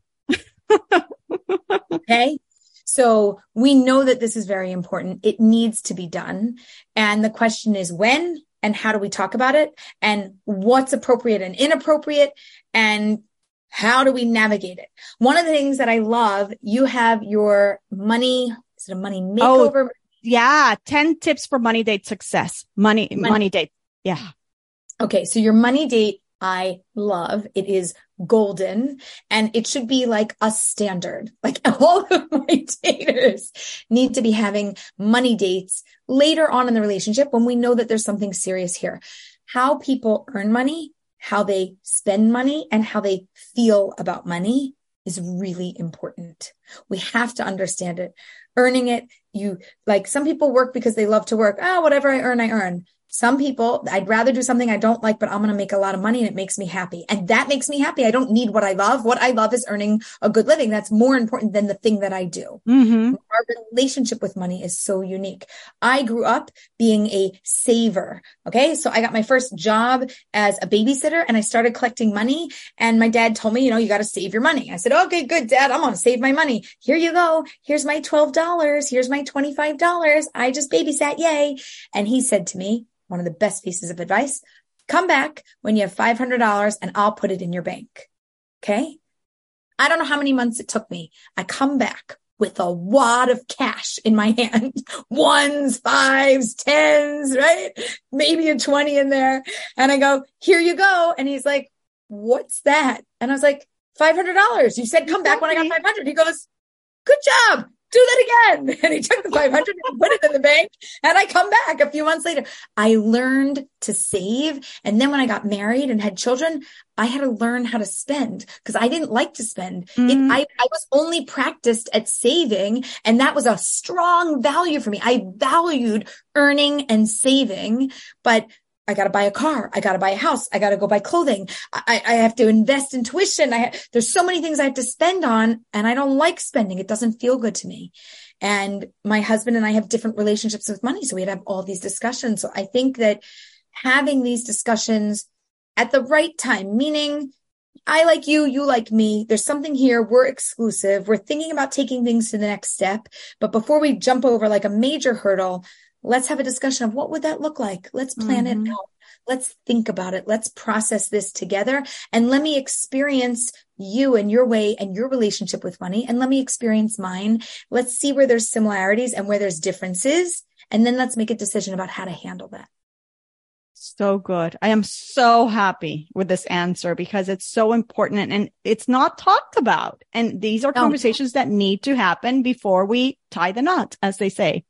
okay. So we know that this is very important. It needs to be done. And the question is when and how do we talk about it and what's appropriate and inappropriate and how do we navigate it? One of the things that I love, you have your money, is it a money oh, makeover? Oh, yeah. 10 tips for money date success. Money, money, money date. Yeah. Okay. So your money date I love. It is golden and it should be like a standard. Like all of my daters need to be having money dates later on in the relationship when we know that there's something serious here. How people earn money, how they spend money and how they feel about money is really important. We have to understand it. Earning it, you like some people work because they love to work. Oh, whatever I earn, I earn. Some people, I'd rather do something I don't like, but I'm going to make a lot of money and it makes me happy. And that makes me happy. I don't need what I love. What I love is earning a good living. That's more important than the thing that I do. Mm-hmm. Our relationship with money is so unique. I grew up being a saver. Okay. So I got my first job as a babysitter and I started collecting money. And my dad told me, you know, you got to save your money. I said, okay, good, dad. I'm going to save my money. Here you go. Here's my $12. Here's my $25. I just babysat. Yay. And he said to me, one of the best pieces of advice. Come back when you have $500 and I'll put it in your bank. Okay. I don't know how many months it took me. I come back with a wad of cash in my hand, ones, fives, tens, right? Maybe a 20 in there. And I go, here you go. And he's like, what's that? And I was like, $500. You said come back when I got 500. He goes, good job do that again. And he took the 500 and put it in the bank. And I come back a few months later. I learned to save. And then when I got married and had children, I had to learn how to spend because I didn't like to spend. Mm-hmm. It, I, I was only practiced at saving. And that was a strong value for me. I valued earning and saving, but I got to buy a car. I got to buy a house. I got to go buy clothing. I, I have to invest in tuition. I ha- there's so many things I have to spend on and I don't like spending. It doesn't feel good to me. And my husband and I have different relationships with money. So we'd have all these discussions. So I think that having these discussions at the right time, meaning I like you, you like me. There's something here. We're exclusive. We're thinking about taking things to the next step. But before we jump over like a major hurdle, let's have a discussion of what would that look like? Let's plan mm-hmm. it out. Let's think about it. Let's process this together and let me experience you and your way and your relationship with money. And let me experience mine. Let's see where there's similarities and where there's differences. And then let's make a decision about how to handle that. So good. I am so happy with this answer because it's so important and it's not talked about. And these are conversations that need to happen before we tie the knot, as they say.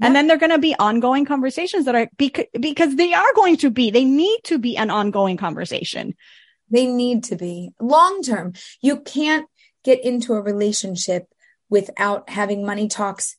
And then they're going to be ongoing conversations that are because, because they are going to be, they need to be an ongoing conversation. They need to be long term. You can't get into a relationship without having money talks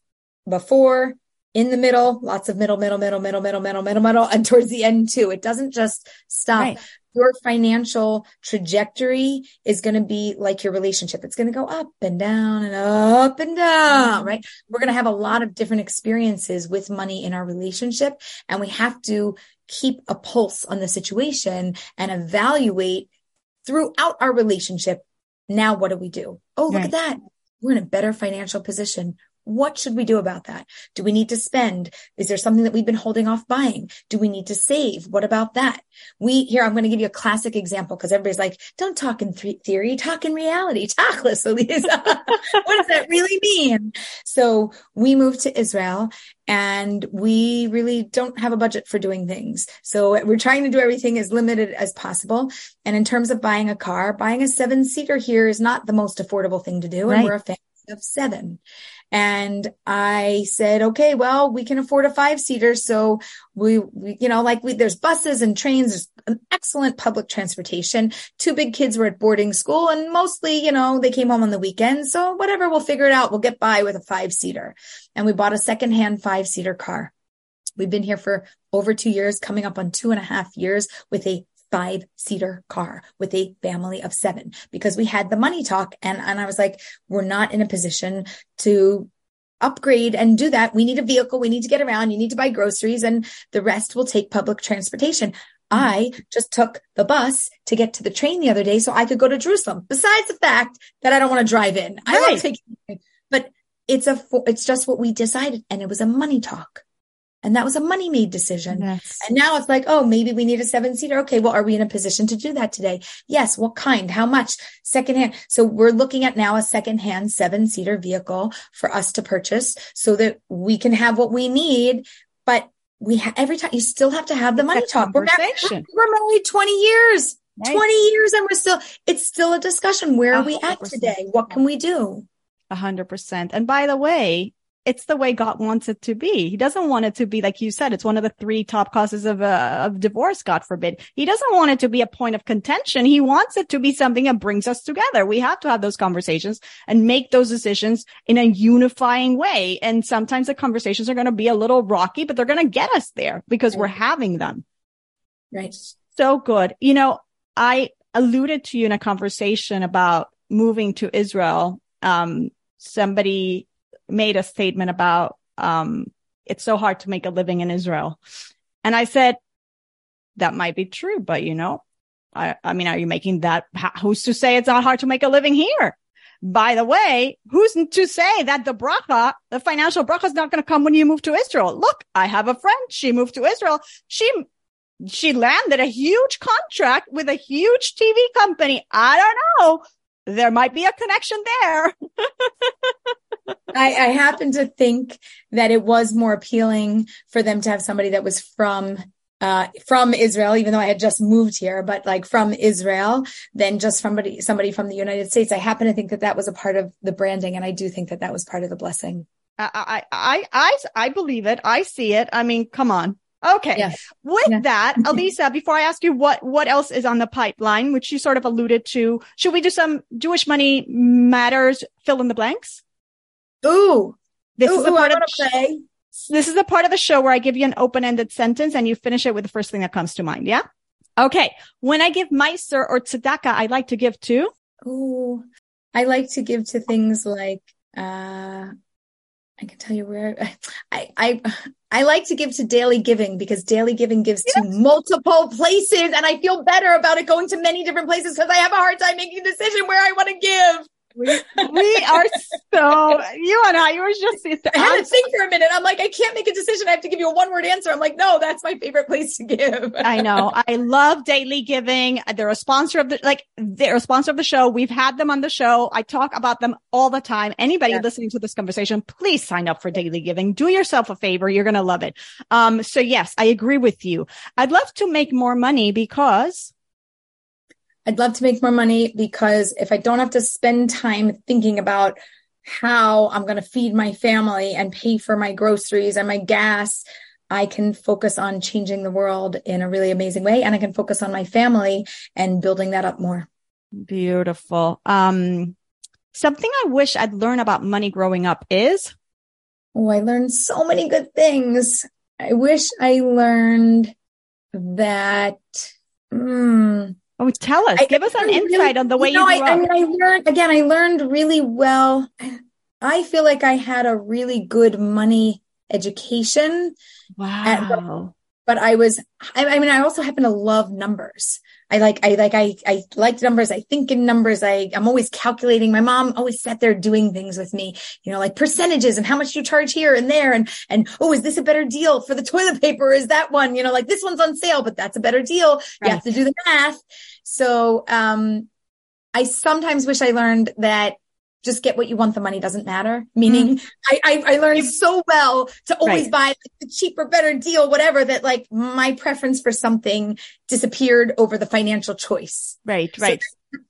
before, in the middle, lots of middle, middle, middle, middle, middle, middle, middle, middle, and towards the end too. It doesn't just stop. Right. Your financial trajectory is going to be like your relationship. It's going to go up and down and up and down, mm-hmm. right? We're going to have a lot of different experiences with money in our relationship. And we have to keep a pulse on the situation and evaluate throughout our relationship. Now, what do we do? Oh, look right. at that. We're in a better financial position. What should we do about that? Do we need to spend? Is there something that we've been holding off buying? Do we need to save? What about that? We here, I'm going to give you a classic example because everybody's like, don't talk in th- theory, talk in reality. Talk, Lisa. what does that really mean? So we moved to Israel and we really don't have a budget for doing things. So we're trying to do everything as limited as possible. And in terms of buying a car, buying a seven seater here is not the most affordable thing to do. Right. And we're a family of seven. And I said, okay, well, we can afford a five seater. So we, we, you know, like we, there's buses and trains. There's an excellent public transportation. Two big kids were at boarding school and mostly, you know, they came home on the weekend. So whatever, we'll figure it out. We'll get by with a five seater. And we bought a secondhand five seater car. We've been here for over two years, coming up on two and a half years with a five seater car with a family of seven because we had the money talk. And, and I was like, we're not in a position to upgrade and do that. We need a vehicle. We need to get around. You need to buy groceries and the rest will take public transportation. I just took the bus to get to the train the other day so I could go to Jerusalem. Besides the fact that I don't want to drive in, right. I love taking, but it's a, it's just what we decided. And it was a money talk. And that was a money made decision. Yes. And now it's like, oh, maybe we need a seven seater. Okay. Well, are we in a position to do that today? Yes. What kind? How much? Secondhand. So we're looking at now a secondhand seven seater vehicle for us to purchase so that we can have what we need. But we have every time you still have to have the money talk. We're married, we're married 20 years, right. 20 years and we're still, it's still a discussion. Where are 100%. we at today? What can we do? A hundred percent. And by the way, it's the way God wants it to be. He doesn't want it to be, like you said, it's one of the three top causes of, uh, of divorce, God forbid. He doesn't want it to be a point of contention. He wants it to be something that brings us together. We have to have those conversations and make those decisions in a unifying way. And sometimes the conversations are going to be a little rocky, but they're going to get us there because right. we're having them. Right. So good. You know, I alluded to you in a conversation about moving to Israel. Um, somebody made a statement about, um, it's so hard to make a living in Israel. And I said, that might be true, but you know, I, I mean, are you making that? Who's to say it's not hard to make a living here? By the way, who's to say that the bracha, the financial bracha is not going to come when you move to Israel? Look, I have a friend. She moved to Israel. She, she landed a huge contract with a huge TV company. I don't know. There might be a connection there. I, I happen to think that it was more appealing for them to have somebody that was from uh, from Israel, even though I had just moved here, but like from Israel than just somebody, somebody from the United States. I happen to think that that was a part of the branding. And I do think that that was part of the blessing. I, I, I, I believe it. I see it. I mean, come on. Okay. Yes. With yeah. that, Aleeza, before I ask you what, what else is on the pipeline, which you sort of alluded to, should we do some Jewish money matters fill in the blanks? Ooh. This ooh, is a part of the play. This is a part of the show where I give you an open-ended sentence and you finish it with the first thing that comes to mind. Yeah. Okay. When I give maaser or tzedakah, I like to give to. Ooh, I like to give to things like, uh, I can tell you where I, I, I like to give to daily giving because daily giving gives to multiple places and I feel better about it going to many different places because I have a hard time making a decision where I want to give. We, we are so you and I. You were just. I had to think for a minute. I'm like, I can't make a decision. I have to give you a one word answer. I'm like, no, that's my favorite place to give. I know. I love daily giving. They're a sponsor of the like. They're a sponsor of the show. We've had them on the show. I talk about them all the time. Anybody listening to this conversation, please sign up for daily giving. Do yourself a favor. You're going to love it. Um. So yes, I agree with you. I'd love to make more money because I'd love to make more money because if I don't have to spend time thinking about how I'm going to feed my family and pay for my groceries and my gas, I can focus on changing the world in a really amazing way. And I can focus on my family and building that up more. Beautiful. Um, something I wish I'd learned about money growing up is. Oh, I learned so many good things. I wish I learned that Mm. Oh, tell us. I- Give us an insight on the way you, know, grew I, I mean, I learned again. I learned really well. I feel like I had a really good money education, wow. but I was. I, I mean, I also happen to love numbers. I like. I like. I. I like numbers. I think in numbers. I. I'm always calculating. My mom always sat there doing things with me. You know, like percentages and how much you charge here and there, and and oh, is this a better deal for the toilet paper? Is that one? You know, like this one's on sale, but that's a better deal. You have to do the math. So, um, I sometimes wish I learned that just get what you want. The money doesn't matter. Meaning mm. I, I, I learned so well to always Right. buy the cheaper, better deal, whatever, that like my preference for something disappeared over the financial choice. Right, So- right.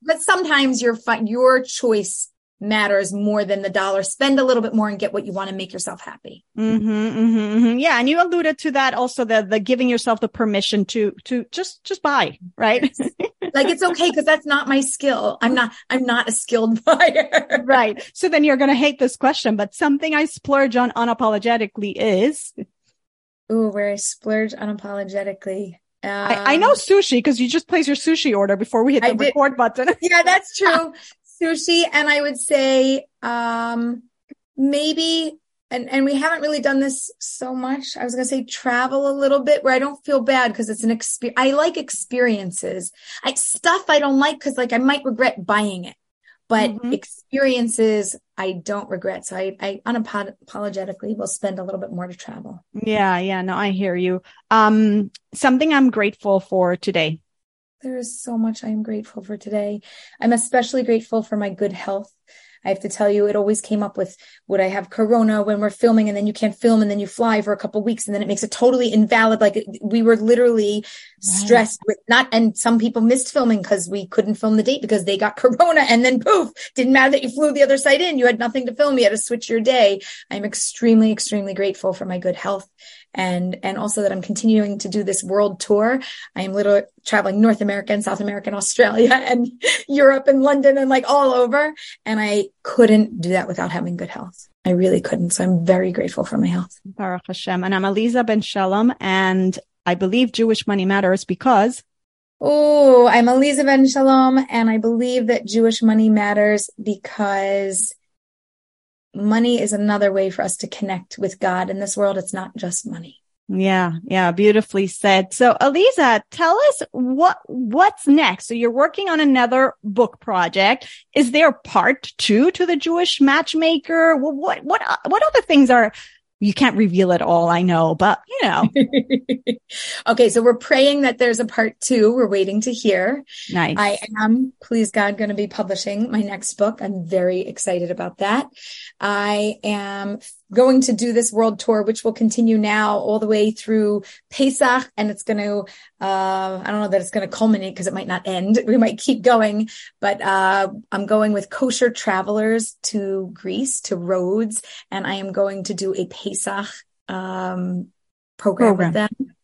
But sometimes your, your choice matters more than the dollar. Spend a little bit more and get what you want and make yourself happy. Mm-hmm, mm-hmm, mm-hmm. Yeah, and you alluded to that also the the giving yourself the permission to to just just buy, right? Like it's okay because that's not my skill. I'm not, I'm not a skilled buyer. right. So then you're gonna hate this question, but something I splurge on unapologetically is Ooh, where I splurge unapologetically. I, I know Um, sushi because you just place your sushi order before we hit the record button. Yeah, that's true. Sushi. And I would say, um, maybe, and, and we haven't really done this so much. I was going to say travel a little bit where I don't feel bad because it's an experience. I like experiences. I stuff I don't like because like I might regret buying it, but Mhm. experiences I don't regret. So I, I unapologetically will spend a little bit more to travel. yeah, yeah, no, I hear you. Um, something I'm grateful for today. There is so much I am grateful for today. I'm especially grateful for my good health. I have to tell you, it always came up with would I have corona when we're filming and then you can't film and then you fly for a couple weeks and then it makes it totally invalid. Like we were literally stressed with not, and some people missed filming because we couldn't film the date because they got corona and then poof, didn't matter that you flew the other side in. You had nothing to film. You had to switch your day. I'm extremely, extremely grateful for my good health and, and also that I'm continuing to do this world tour. I am literally traveling North America and South America and Australia and Europe and London and like all over. And I couldn't do that without having good health. I really couldn't. So I'm very grateful for my health. Baruch Hashem. And I'm Aleeza Ben Shalom, and I believe Jewish money matters because Oh, I'm Aleeza Ben Shalom, and I believe that Jewish money matters because money is another way for us to connect with God in this world. It's not just money. Yeah, yeah, beautifully said. So, Aleeza, tell us what what's next. So, you're working on another book project. Is there part two to the Jewish Matchmaker? What what what, what other things are? You can't reveal it all, I know, but you know, okay, so we're praying that there's a part two. We're waiting to hear. nice. I am, please God, going to be publishing my next book. I'm very excited about that. I am going to do this world tour, which will continue now all the way through Pesach. And it's going to, uh, I don't know that it's going to culminate because it might not end. We might keep going, but, uh, I'm going with kosher travelers to Greece, to Rhodes, and I am going to do a Pesach, um, program, Program. with them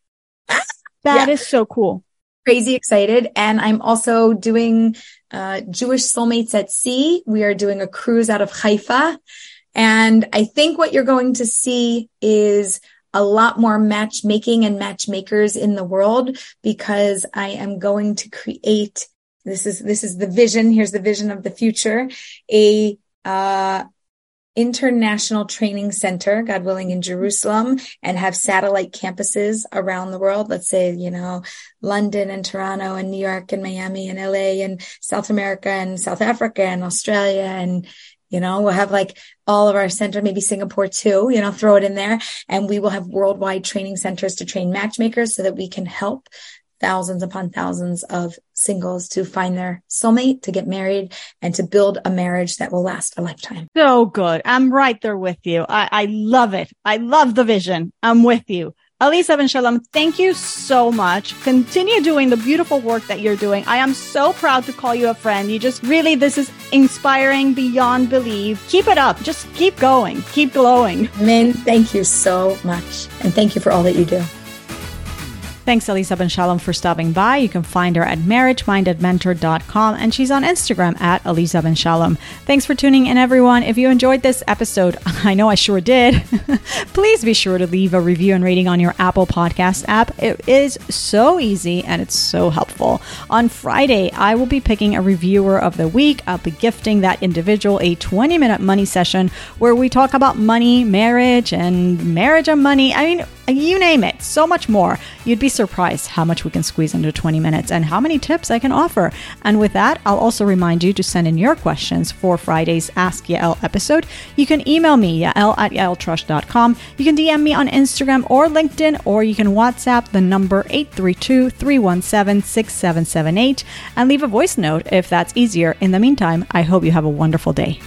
That is yeah. so cool. crazy excited. And I'm also doing uh, Jewish Soulmates at Sea. We are doing a cruise out of Haifa. And I think what you're going to see is a lot more matchmaking and matchmakers in the world because I am going to create this is this is the vision here's the vision of the future a uh international training center god willing in Jerusalem and have satellite campuses around the world. Let's say you know London and Toronto and New York and Miami and LA and South America and South Africa and Australia and you know, we'll have like all of our center, maybe Singapore too, you know, throw it in there. And we will have worldwide training centers to train matchmakers so that we can help thousands upon thousands of singles to find their soulmate, to get married and to build a marriage that will last a lifetime. So good. I'm right there with you. I, I love it. I love the vision. I'm with you. Aleeza Ben Shalom, thank you so much. Continue doing the beautiful work that you're doing. I am so proud to call you a friend. You just really, this is inspiring beyond belief. Keep it up. Just keep going. Keep glowing. Min, thank you so much. And thank you for all that you do. Thanks, Aleeza Ben Shalom, for stopping by. You can find her at marriagemindedmentor.com and she's on Instagram at Aleeza Ben Shalom. Thanks for tuning in, everyone. If you enjoyed this episode, I know I sure did, please be sure to leave a review and rating on your Apple Podcast app. It is so easy and it's so helpful. On Friday, I will be picking a reviewer of the week. I'll be gifting that individual a 20 minute money session where we talk about money, marriage, and marriage and money. I mean, you name it, so much more. You'd be surprised how much we can squeeze into 20 minutes and how many tips I can offer. And with that, I'll also remind you to send in your questions for Friday's Ask Yael episode. You can email me, yael at yaeltrusch.com. You can DM me on Instagram or LinkedIn, or you can WhatsApp the number 832 317 6778 and leave a voice note if that's easier. In the meantime, I hope you have a wonderful day.